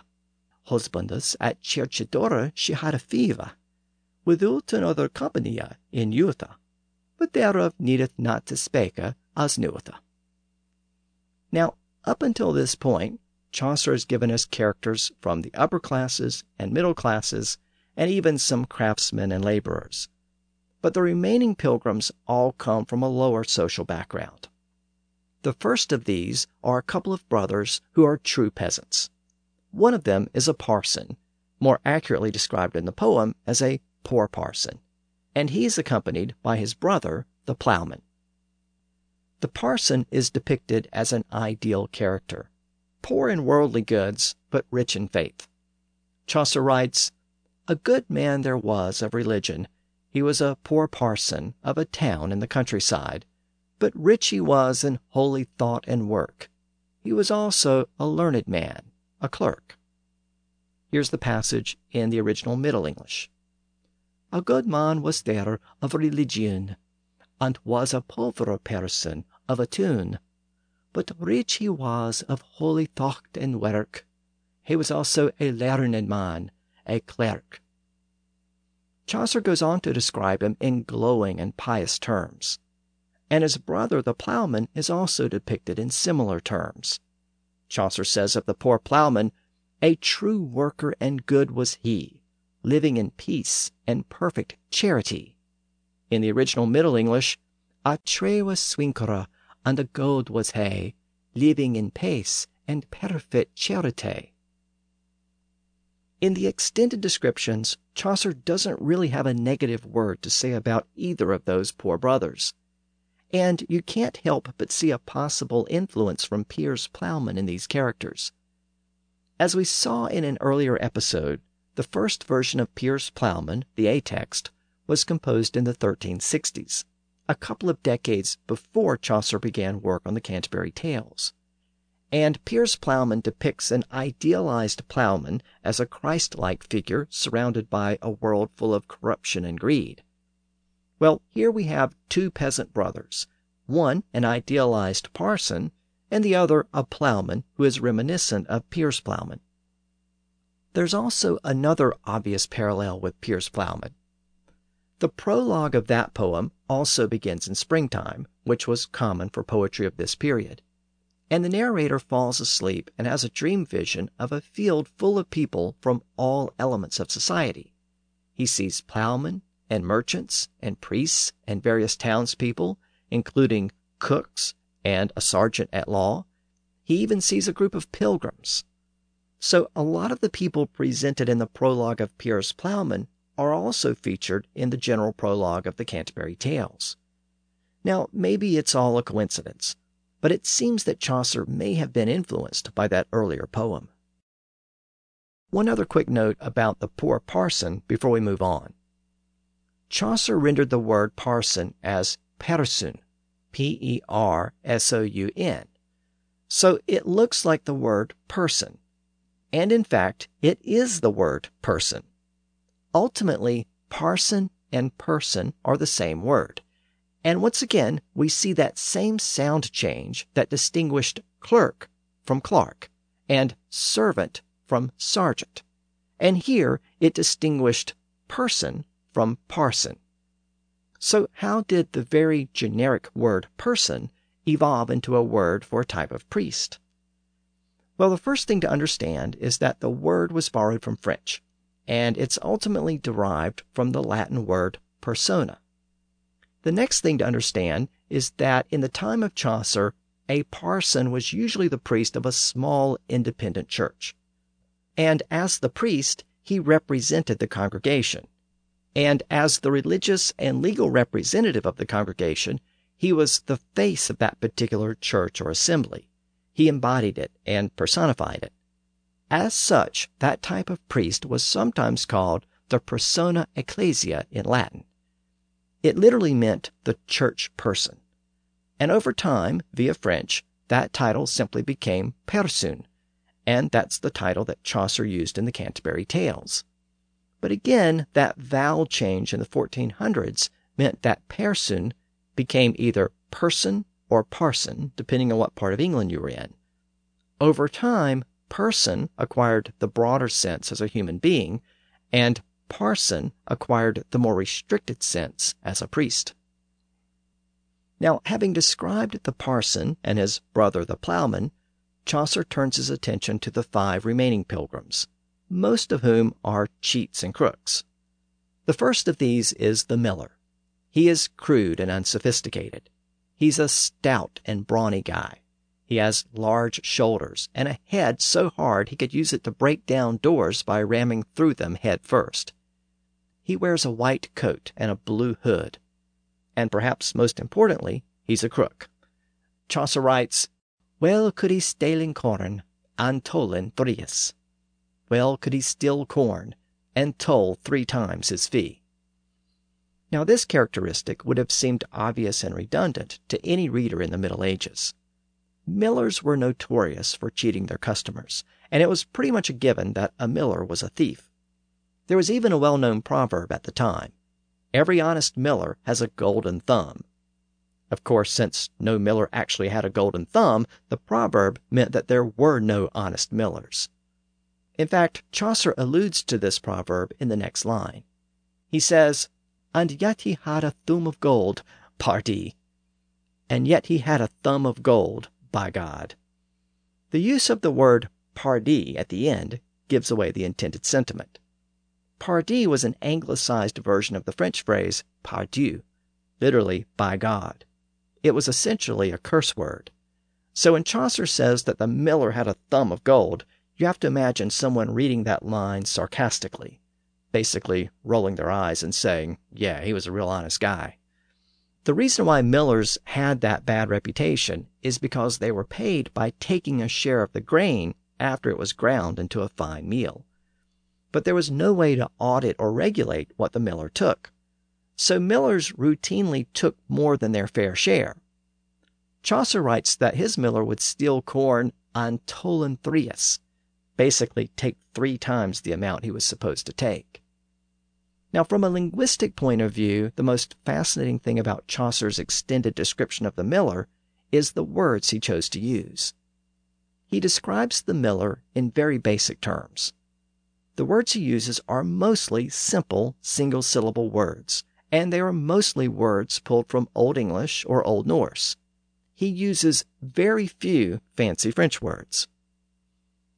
Husbands at church door she had a fever, without another company in youth, but thereof needeth not to speak as knoweth. Now, up until this point, Chaucer has given us characters from the upper classes and middle classes, and even some craftsmen and laborers. But the remaining pilgrims all come from a lower social background. The first of these are a couple of brothers who are true peasants. One of them is a parson, more accurately described in the poem as a poor parson, and he is accompanied by his brother, the plowman. The parson is depicted as an ideal character poor in worldly goods, but rich in faith. Chaucer writes, A good man there was of religion. He was a poor parson of a town in the countryside, but rich he was in holy thought and work. He was also a learned man, a clerk. Here's the passage in the original Middle English. A good man was there of religion, and was a poor person of a tune but rich he was of holy thought and work. He was also a learned man, a clerk. Chaucer goes on to describe him in glowing and pious terms. And his brother, the plowman, is also depicted in similar terms. Chaucer says of the poor plowman, A true worker and good was he, living in peace and perfect charity. In the original Middle English, A trewa swinkera and the gold was he, living in peace and perfect charity. In the extended descriptions, Chaucer doesn't really have a negative word to say about either of those poor brothers. And you can't help but see a possible influence from Piers Plowman in these characters. As we saw in an earlier episode, the first version of Piers Plowman, the A text, was composed in the 1360s a couple of decades before Chaucer began work on the Canterbury Tales. And Piers Plowman depicts an idealized plowman as a Christ like figure surrounded by a world full of corruption and greed. Well, here we have two peasant brothers, one an idealized parson, and the other a plowman who is reminiscent of Piers Plowman. There's also another obvious parallel with Piers Plowman. The prologue of that poem also begins in springtime, which was common for poetry of this period. And the narrator falls asleep and has a dream vision of a field full of people from all elements of society. He sees plowmen and merchants and priests and various townspeople, including cooks and a sergeant at law. He even sees a group of pilgrims. So a lot of the people presented in the prologue of Piers Plowman are also featured in the general prologue of the Canterbury Tales. Now, maybe it's all a coincidence, but it seems that Chaucer may have been influenced by that earlier poem. One other quick note about the poor parson before we move on. Chaucer rendered the word parson as persoun, P E R S O U N. So it looks like the word person. And in fact, it is the word person. Ultimately, parson and person are the same word. And once again, we see that same sound change that distinguished clerk from clerk and servant from sergeant. And here it distinguished person from parson. So, how did the very generic word person evolve into a word for a type of priest? Well, the first thing to understand is that the word was borrowed from French, and it's ultimately derived from the Latin word persona. The next thing to understand is that in the time of Chaucer, a parson was usually the priest of a small independent church. And as the priest, he represented the congregation. And as the religious and legal representative of the congregation, he was the face of that particular church or assembly. He embodied it and personified it. As such, that type of priest was sometimes called the persona ecclesia in Latin. It literally meant the church person. And over time, via French, that title simply became persoun, and that's the title that Chaucer used in the Canterbury Tales. But again, that vowel change in the 1400s meant that persoun became either person or parson, depending on what part of England you were in. Over time, person acquired the broader sense as a human being, and parson acquired the more restricted sense as a priest. Now, having described the parson and his brother the plowman, Chaucer turns his attention to the five remaining pilgrims, most of whom are cheats and crooks. The first of these is the miller. He is crude and unsophisticated. He's a stout and brawny guy. He has large shoulders and a head so hard he could use it to break down doors by ramming through them head first. He wears a white coat and a blue hood. And perhaps most importantly, he's a crook. Chaucer writes, Well could he stalen corn, and tollen thrius. Well could he steal corn, and toll three times his fee. Now, this characteristic would have seemed obvious and redundant to any reader in the Middle Ages. Millers were notorious for cheating their customers, and it was pretty much a given that a miller was a thief. There was even a well known proverb at the time Every honest miller has a golden thumb. Of course, since no miller actually had a golden thumb, the proverb meant that there were no honest millers. In fact, Chaucer alludes to this proverb in the next line. He says, And yet he had a thumb of gold, pardie. And yet he had a thumb of gold, by God. The use of the word pardie at the end gives away the intended sentiment. Pardie was an anglicized version of the French phrase pardieu, literally by God. It was essentially a curse word. So when Chaucer says that the miller had a thumb of gold, you have to imagine someone reading that line sarcastically, basically rolling their eyes and saying, yeah, he was a real honest guy. The reason why millers had that bad reputation is because they were paid by taking a share of the grain after it was ground into a fine meal but there was no way to audit or regulate what the miller took. So millers routinely took more than their fair share. Chaucer writes that his miller would steal corn on thrius, basically take three times the amount he was supposed to take. Now, from a linguistic point of view, the most fascinating thing about Chaucer's extended description of the miller is the words he chose to use. He describes the miller in very basic terms. The words he uses are mostly simple single syllable words, and they are mostly words pulled from Old English or Old Norse. He uses very few fancy French words.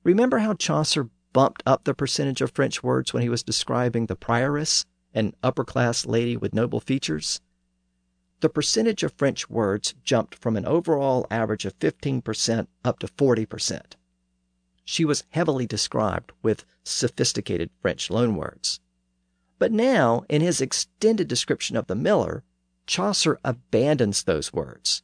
Remember how Chaucer bumped up the percentage of French words when he was describing the prioress, an upper class lady with noble features? the percentage of French words jumped from an overall average of 15% up to 40%. She was heavily described with sophisticated French loanwords. But now, in his extended description of the miller, Chaucer abandons those words.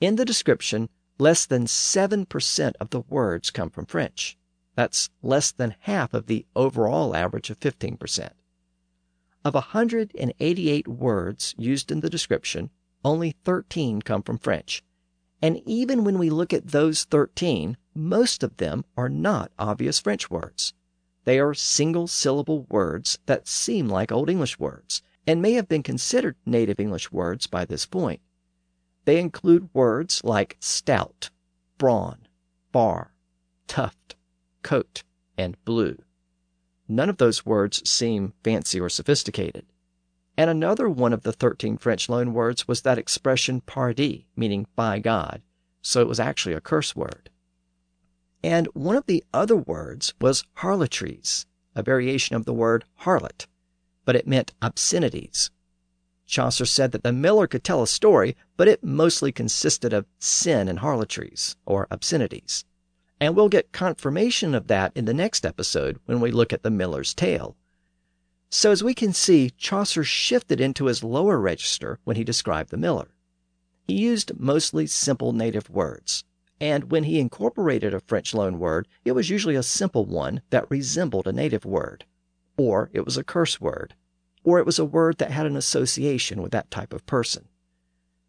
In the description, less than 7% of the words come from French. That's less than half of the overall average of 15%. Of 188 words used in the description, only 13 come from French. And even when we look at those 13, most of them are not obvious French words. They are single syllable words that seem like Old English words and may have been considered native English words by this point. They include words like stout, brawn, bar, tuft, coat, and blue. None of those words seem fancy or sophisticated. And another one of the 13 French loan words was that expression pardie, meaning by God, so it was actually a curse word. And one of the other words was harlotries, a variation of the word harlot, but it meant obscenities. Chaucer said that the miller could tell a story, but it mostly consisted of sin and harlotries, or obscenities. And we'll get confirmation of that in the next episode when we look at the Miller's Tale. So, as we can see, Chaucer shifted into his lower register when he described the miller. He used mostly simple native words, and when he incorporated a French loan word, it was usually a simple one that resembled a native word, or it was a curse word, or it was a word that had an association with that type of person.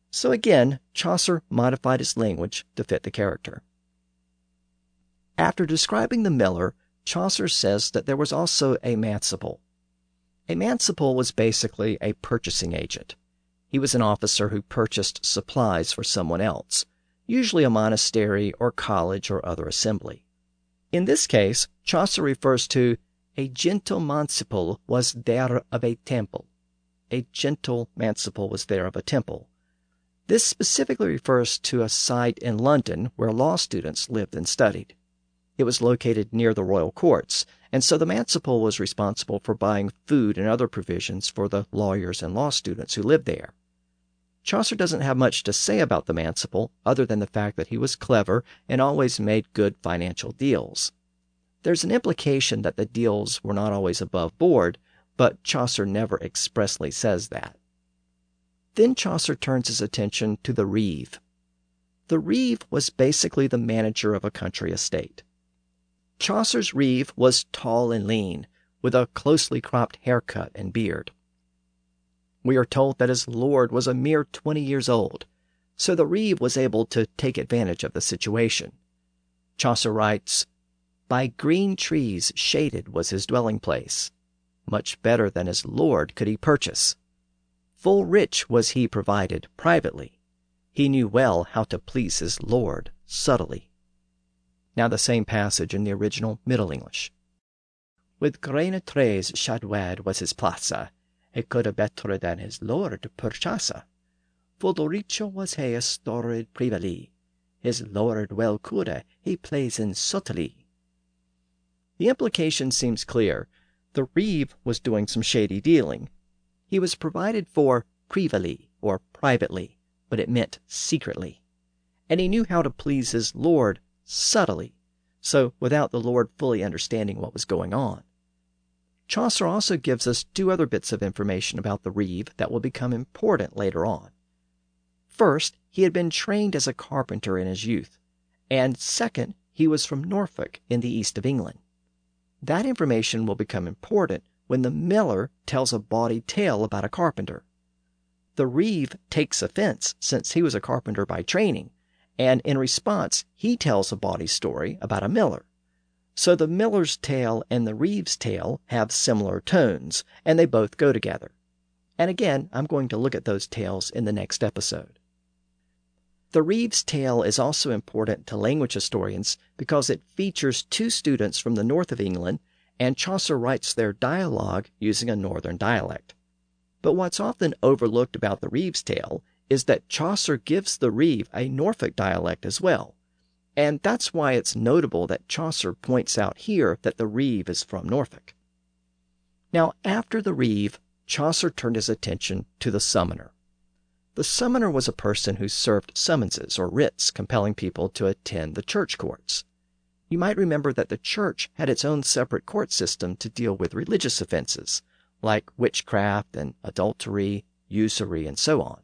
So again, Chaucer modified his language to fit the character. After describing the miller, Chaucer says that there was also a manciple. A manciple was basically a purchasing agent. He was an officer who purchased supplies for someone else, usually a monastery or college or other assembly. In this case, Chaucer refers to a gentle manciple was there of a temple. A gentle manciple was there of a temple. This specifically refers to a site in London where law students lived and studied. It was located near the royal courts, and so the manciple was responsible for buying food and other provisions for the lawyers and law students who lived there. Chaucer doesn't have much to say about the manciple other than the fact that he was clever and always made good financial deals. There's an implication that the deals were not always above board, but Chaucer never expressly says that. Then Chaucer turns his attention to the reeve. The reeve was basically the manager of a country estate. Chaucer's reeve was tall and lean, with a closely cropped haircut and beard. We are told that his lord was a mere twenty years old, so the reeve was able to take advantage of the situation. Chaucer writes, By green trees shaded was his dwelling place. Much better than his lord could he purchase. Full rich was he provided privately. He knew well how to please his lord subtly. Now the same passage in the original Middle English. With graine tres shadwad was his plaza, e could better than his lord purchasa. Full richo was he a stored privily, his lord well could he plays in subtly. The implication seems clear. The reeve was doing some shady dealing. He was provided for privily or privately, but it meant secretly. And he knew how to please his lord subtly, so without the Lord fully understanding what was going on. Chaucer also gives us two other bits of information about the reeve that will become important later on. First, he had been trained as a carpenter in his youth, and second, he was from Norfolk in the east of England. That information will become important when the miller tells a bawdy tale about a carpenter. The reeve takes offense since he was a carpenter by training and in response, he tells a body story about a miller. So the miller's tale and the reeve's tale have similar tones, and they both go together. And again, I'm going to look at those tales in the next episode. The Reeve's tale is also important to language historians because it features two students from the north of England, and Chaucer writes their dialogue using a northern dialect. But what's often overlooked about the Reeve's tale is that Chaucer gives the Reeve a Norfolk dialect as well. And that's why it's notable that Chaucer points out here that the Reeve is from Norfolk. Now, after the Reeve, Chaucer turned his attention to the Summoner. The summoner was a person who served summonses or writs compelling people to attend the church courts. You might remember that the church had its own separate court system to deal with religious offenses like witchcraft and adultery, usury, and so on.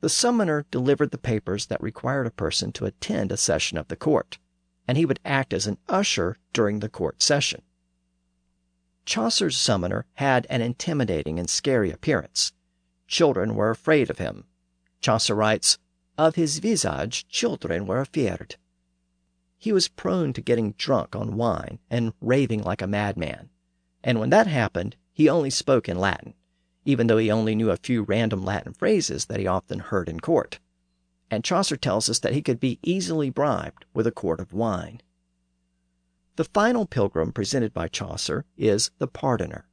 The summoner delivered the papers that required a person to attend a session of the court, and he would act as an usher during the court session. Chaucer's summoner had an intimidating and scary appearance. Children were afraid of him. Chaucer writes, Of his visage children were afeard. He was prone to getting drunk on wine and raving like a madman. And when that happened, he only spoke in Latin, even though he only knew a few random Latin phrases that he often heard in court. And Chaucer tells us that he could be easily bribed with a quart of wine. The final pilgrim presented by Chaucer is the pardoner.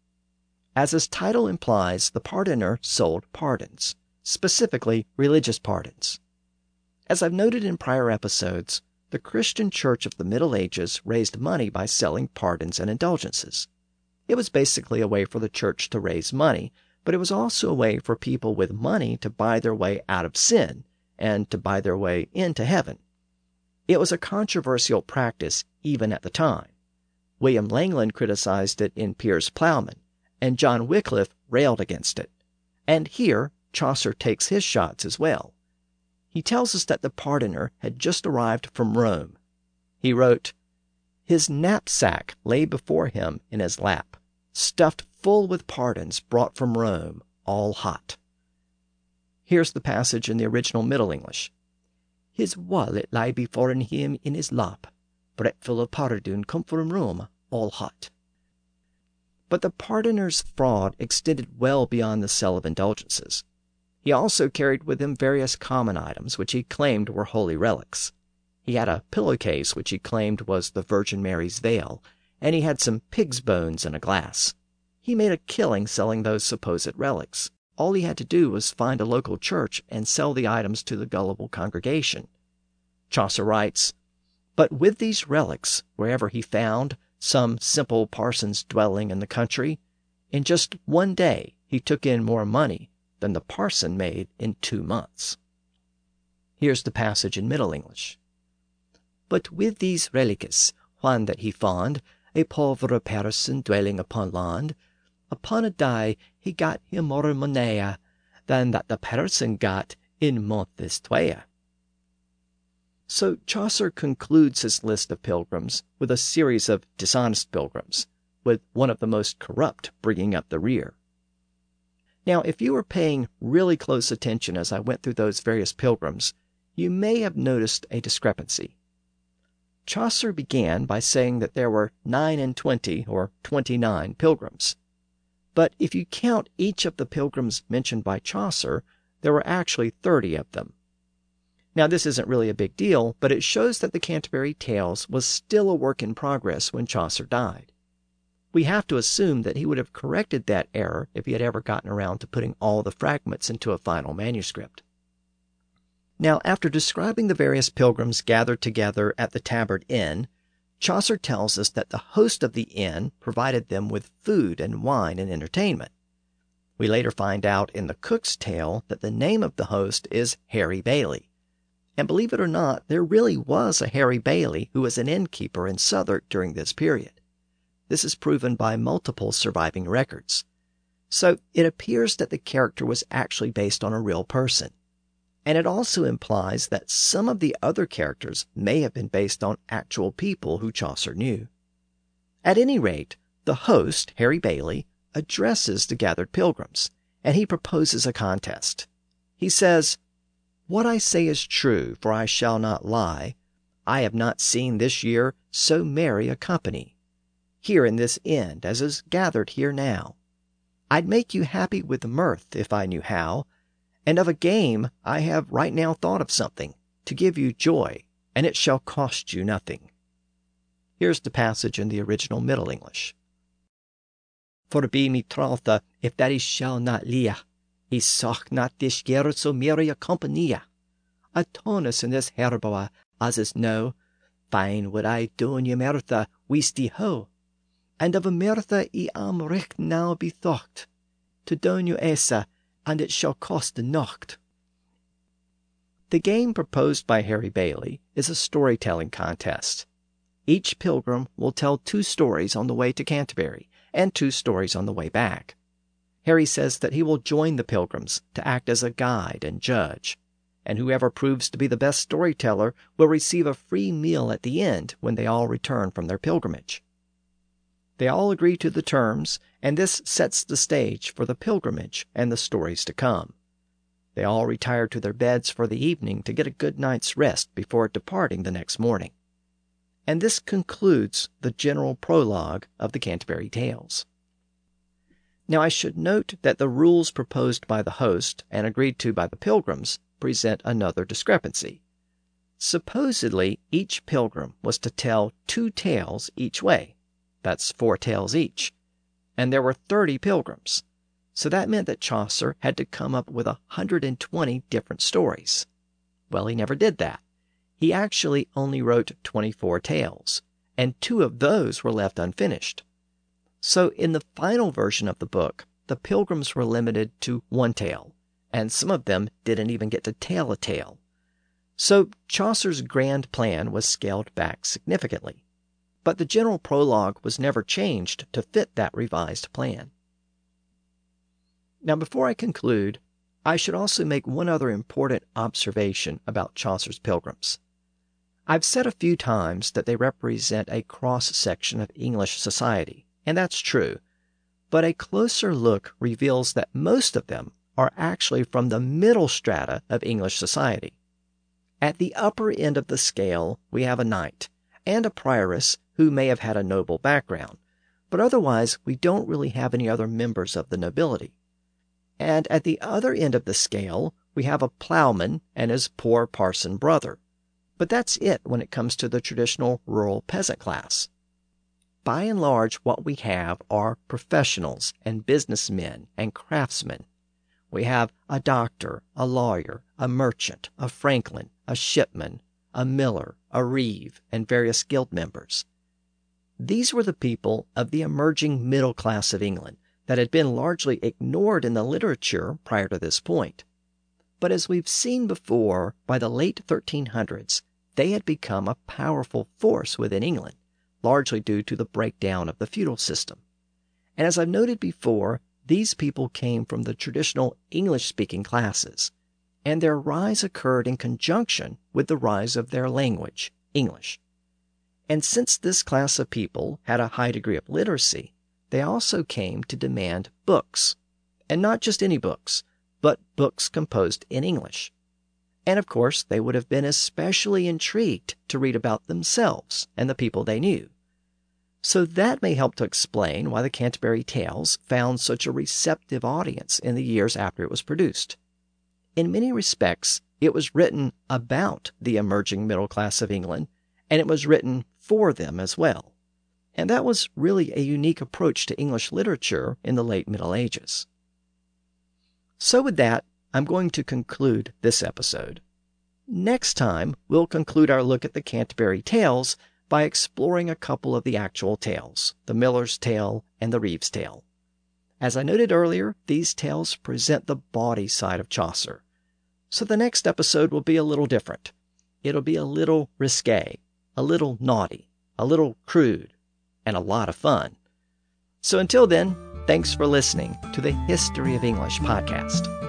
As his title implies, the pardoner sold pardons, specifically religious pardons. As I've noted in prior episodes, the Christian church of the Middle Ages raised money by selling pardons and indulgences. It was basically a way for the church to raise money, but it was also a way for people with money to buy their way out of sin and to buy their way into heaven. It was a controversial practice even at the time. William Langland criticized it in Piers Plowman, and John Wycliffe railed against it. And here Chaucer takes his shots as well. He tells us that the pardoner had just arrived from Rome. He wrote, His knapsack lay before him in his lap, stuffed full with pardons brought from Rome, all hot. Here's the passage in the original Middle English. His wallet lay before him in his lap, bret full of pardon come from Rome, all hot. But the pardoner's fraud extended well beyond the sale of indulgences. He also carried with him various common items which he claimed were holy relics. He had a pillowcase which he claimed was the Virgin Mary's veil, and he had some pig's bones in a glass. He made a killing selling those supposed relics. All he had to do was find a local church and sell the items to the gullible congregation. Chaucer writes, But with these relics, wherever he found, some simple parson's dwelling in the country, in just one day he took in more money than the parson made in two months. Here's the passage in Middle English. But with these reliques, one that he found, a poor person dwelling upon land, upon a day he got him more money than that the person got in months twelve. So Chaucer concludes his list of pilgrims with a series of dishonest pilgrims, with one of the most corrupt bringing up the rear. Now, if you were paying really close attention as I went through those various pilgrims, you may have noticed a discrepancy. Chaucer began by saying that there were nine and twenty, or twenty nine, pilgrims. But if you count each of the pilgrims mentioned by Chaucer, there were actually thirty of them. Now, this isn't really a big deal, but it shows that the Canterbury Tales was still a work in progress when Chaucer died. We have to assume that he would have corrected that error if he had ever gotten around to putting all the fragments into a final manuscript. Now, after describing the various pilgrims gathered together at the Tabard Inn, Chaucer tells us that the host of the inn provided them with food and wine and entertainment. We later find out in the cook's tale that the name of the host is Harry Bailey, and believe it or not, there really was a Harry Bailey who was an innkeeper in Southwark during this period. This is proven by multiple surviving records. So it appears that the character was actually based on a real person. And it also implies that some of the other characters may have been based on actual people who Chaucer knew. At any rate, the host, Harry Bailey, addresses the gathered pilgrims, and he proposes a contest. He says, what I say is true, for I shall not lie. I have not seen this year so merry a company, here in this inn, as is gathered here now. I'd make you happy with mirth if I knew how, and of a game I have right now thought of something to give you joy, and it shall cost you nothing. Here's the passage in the original Middle English. For be me trotha, if that he shall not lia, he soch not this year so merry a company. A tonus in this herboa, as is no, fine would I doon ye Mertha weesty ho. And of a Mertha I am recht now bethocht, to doon you essa, and it shall cost a nocht. The game proposed by Harry Bailey is a storytelling contest. Each pilgrim will tell two stories on the way to Canterbury and two stories on the way back. Harry says that he will join the pilgrims to act as a guide and judge, and whoever proves to be the best storyteller will receive a free meal at the end when they all return from their pilgrimage. They all agree to the terms, and this sets the stage for the pilgrimage and the stories to come. They all retire to their beds for the evening to get a good night's rest before departing the next morning. And this concludes the general prologue of the Canterbury Tales. Now, I should note that the rules proposed by the host and agreed to by the pilgrims present another discrepancy. Supposedly, each pilgrim was to tell two tales each way. That's four tales each. And there were 30 pilgrims. So that meant that Chaucer had to come up with a 120 different stories. Well, he never did that. He actually only wrote 24 tales, and two of those were left unfinished. So in the final version of the book, the pilgrims were limited to one tale, and some of them didn't even get to tell a tale. So Chaucer's grand plan was scaled back significantly. But the general prologue was never changed to fit that revised plan. Now, before I conclude, I should also make one other important observation about Chaucer's pilgrims. I've said a few times that they represent a cross section of English society, and that's true. But a closer look reveals that most of them are actually from the middle strata of English society. At the upper end of the scale, we have a knight and a prioress who may have had a noble background, but otherwise we don't really have any other members of the nobility. And at the other end of the scale, we have a plowman and his poor parson brother. But that's it when it comes to the traditional rural peasant class. By and large, what we have are professionals and businessmen and craftsmen. We have a doctor, a lawyer, a merchant, a franklin, a shipman, a miller, a reeve, and various guild members. These were the people of the emerging middle class of England that had been largely ignored in the literature prior to this point. But as we've seen before, by the late 1300s, they had become a powerful force within England, largely due to the breakdown of the feudal system. And as I've noted before, these people came from the traditional English speaking classes, and their rise occurred in conjunction with the rise of their language, English. And since this class of people had a high degree of literacy, they also came to demand books. And not just any books, but books composed in English. And of course, they would have been especially intrigued to read about themselves and the people they knew. So that may help to explain why the Canterbury Tales found such a receptive audience in the years after it was produced. In many respects, it was written about the emerging middle class of England, and it was written for them as well. And that was really a unique approach to English literature in the late Middle Ages. So, with that, I'm going to conclude this episode. Next time, we'll conclude our look at the Canterbury Tales by exploring a couple of the actual tales the Miller's Tale and the Reeve's Tale. As I noted earlier, these tales present the bawdy side of Chaucer. So the next episode will be a little different. It'll be a little risque, a little naughty, a little crude, and a lot of fun. So until then, thanks for listening to the History of English podcast.